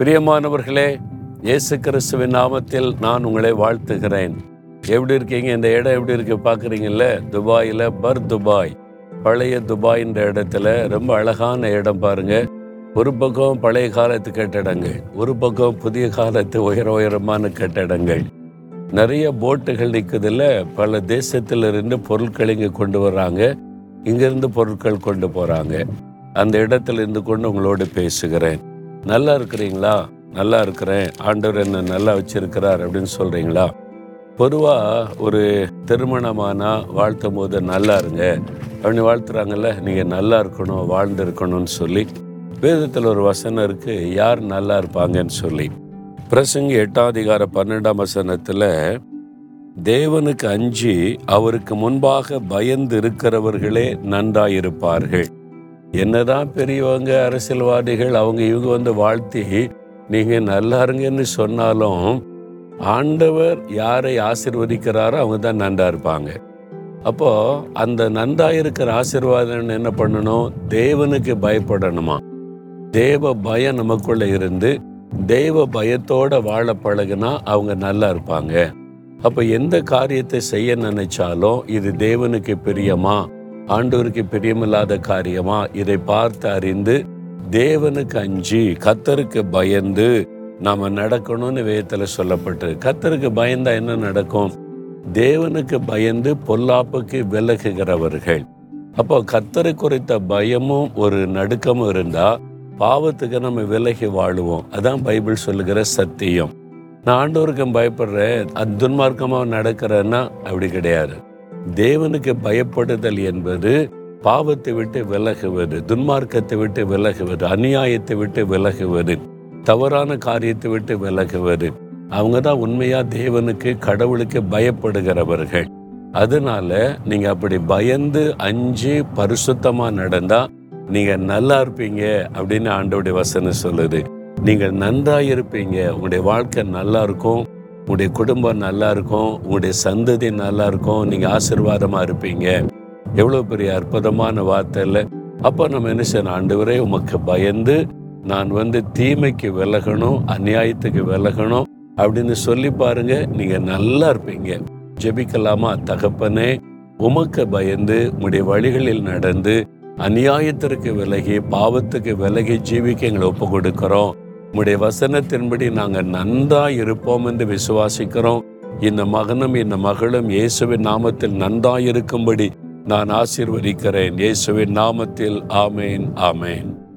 பிரியமானவர்களே இயேசு கிறிஸ்துவின் நாமத்தில் நான் உங்களை வாழ்த்துகிறேன். எப்படி இருக்கீங்க? இந்த இடம் எப்படி இருக்கு பார்க்குறீங்கல்ல? துபாயில் பர் துபாய். பழைய துபாய்ன்ற இடத்துல ரொம்ப அழகான இடம் பாருங்க. ஒரு பக்கம் பழைய காலத்து கட்டடங்கள் ஒரு பக்கம் புதிய காலத்து உயர உயரமான கட்டடங்கள். நிறைய போட்டுகள் நிற்குதுல பல தேசத்திலிருந்து பொருட்கள் இங்கே கொண்டு வர்றாங்க இங்கிருந்து பொருட்கள் கொண்டு போகிறாங்க அந்த இடத்துல இருந்து கொண்டு உங்களோடு பேசுகிறேன். நல்லா இருக்கிறீங்களா? நல்லா இருக்கிறேன். ஆண்டவர் என்ன நல்லா வச்சிருக்கிறார் அப்படின்னு சொல்கிறீங்களா பொதுவாக ஒரு திருமணமானா வாழ்த்தும் போது நல்லா இருங்க. அப்படின்னு வாழ்த்துறாங்கல்ல நீங்கள் நல்லா இருக்கணும் வாழ்ந்து இருக்கணும்னு சொல்லி. வேதத்தில் ஒரு வசனம் இருக்கு யார் நல்லா இருப்பாங்கன்னு சொல்லி. பிரசங்கி எட்டாம் அதிகார பன்னெண்டாம் வசனத்தில் தேவனுக்கு அஞ்சி அவருக்கு முன்பாக பயந்து இருக்கிறவர்களே நன்றாயிருப்பார்கள். என்னதான் பெரியவங்க அரசியல்வாதிகள் அவங்க இவங்க வந்து வாழ்த்தி நீங்க நல்லா இருங்கன்னு சொன்னாலும் ஆண்டவர் யாரை ஆசிர்வதிக்கிறாரோ அவங்க தான் நன்றா இருப்பாங்க. அப்போ அந்த நன்றா இருக்கிற ஆசிர்வாதம் என்ன பண்ணணும்? தேவனுக்கு பயப்படணுமா? தேவ பயம் நமக்குள்ள இருந்து தெய்வ பயத்தோட வாழ பழகுனா அவங்க நல்லா இருப்பாங்க. அப்ப எந்த காரியத்தை செய்ய நினைச்சாலும் இது தேவனுக்கு பிரியமா? ஆண்டவருக்கு பிரியமில்லாத காரியமா? இதை பார்த்து அறிந்து தேவனுக்கு அஞ்சி கத்தருக்கு பயந்து நாம நடக்கணும்னு வேதத்துல சொல்லப்பட்டு கத்தருக்கு பயந்தா என்ன நடக்கும்? தேவனுக்கு பயந்து பொல்லாப்புக்கு விலகுகிறவர்கள். அப்போ கத்தரை குறித்த பயமும் ஒரு நடுக்கமும் இருந்தா பாவத்துக்கு நம்ம விலகி வாழுவோம். அதான் பைபிள் சொல்லுகிற சத்தியம். நான் ஆண்டோருக்கும் பயப்படுறேன். அது துன்மார்க்கமாக நடக்கிறேன்னா அப்படி கிடையாது. தேவனுக்கு பயப்படுதல் என்பது பாவத்தை விட்டு விலகுவது துன்மார்க்கத்தை விட்டு விலகுவது அநியாயத்தை விட்டு விலகுவது தவறான காரியத்தை விட்டு விலகுவது. அவங்க தான் உண்மையா தேவனுக்கு கடவுளுக்கு பயப்படுகிறவர்கள். அதனால நீங்க அப்படி பயந்து அஞ்சு பரிசுத்தமா நடந்தா நீங்க நல்லா இருப்பீங்க அப்படின்னு ஆண்டோடைய வசனம் சொல்லுது. நீங்கள் நன்றாக இருப்பீங்க உங்களுடைய வாழ்க்கை நல்லா இருக்கும். உங்களுடைய குடும்பம் நல்லா இருக்கும் உங்களுடைய சந்ததி நல்லா இருக்கும் நீங்க ஆசிர்வாதமா இருப்பீங்க. எவ்வளவு பெரிய அற்புதமான வார்த்தை இல்லை அப்போ நம்ம என்ன செய்யணும்? ஆண்டவரே உமக்கு பயந்து நான் வந்து தீமைக்கு விலகணும் அநியாயத்துக்கு விலகணும் அப்படின்னு சொல்லி பாருங்க நீங்க நல்லா இருப்பீங்க. ஜெபிக்கலாமா தகப்பனே? உமக்கு பயந்து உங்களுடைய வழிகளில் நடந்து அநியாயத்திற்கு விலகி பாவத்துக்கு விலகி ஜீவிக்க எங்களை ஒப்பு கொடுக்கிறோம் உம்முடைய வசனத்தின்படி நாங்கள் நன்றா இருப்போம் என்று விசுவாசிக்கிறோம். இந்த மகனும் இந்த மகளும் இயேசுவின் நாமத்தில் நன்றாயிருக்கும்படி நான் ஆசீர்வதிக்கிறேன். இயேசுவின் நாமத்தில் ஆமேன் ஆமேன்.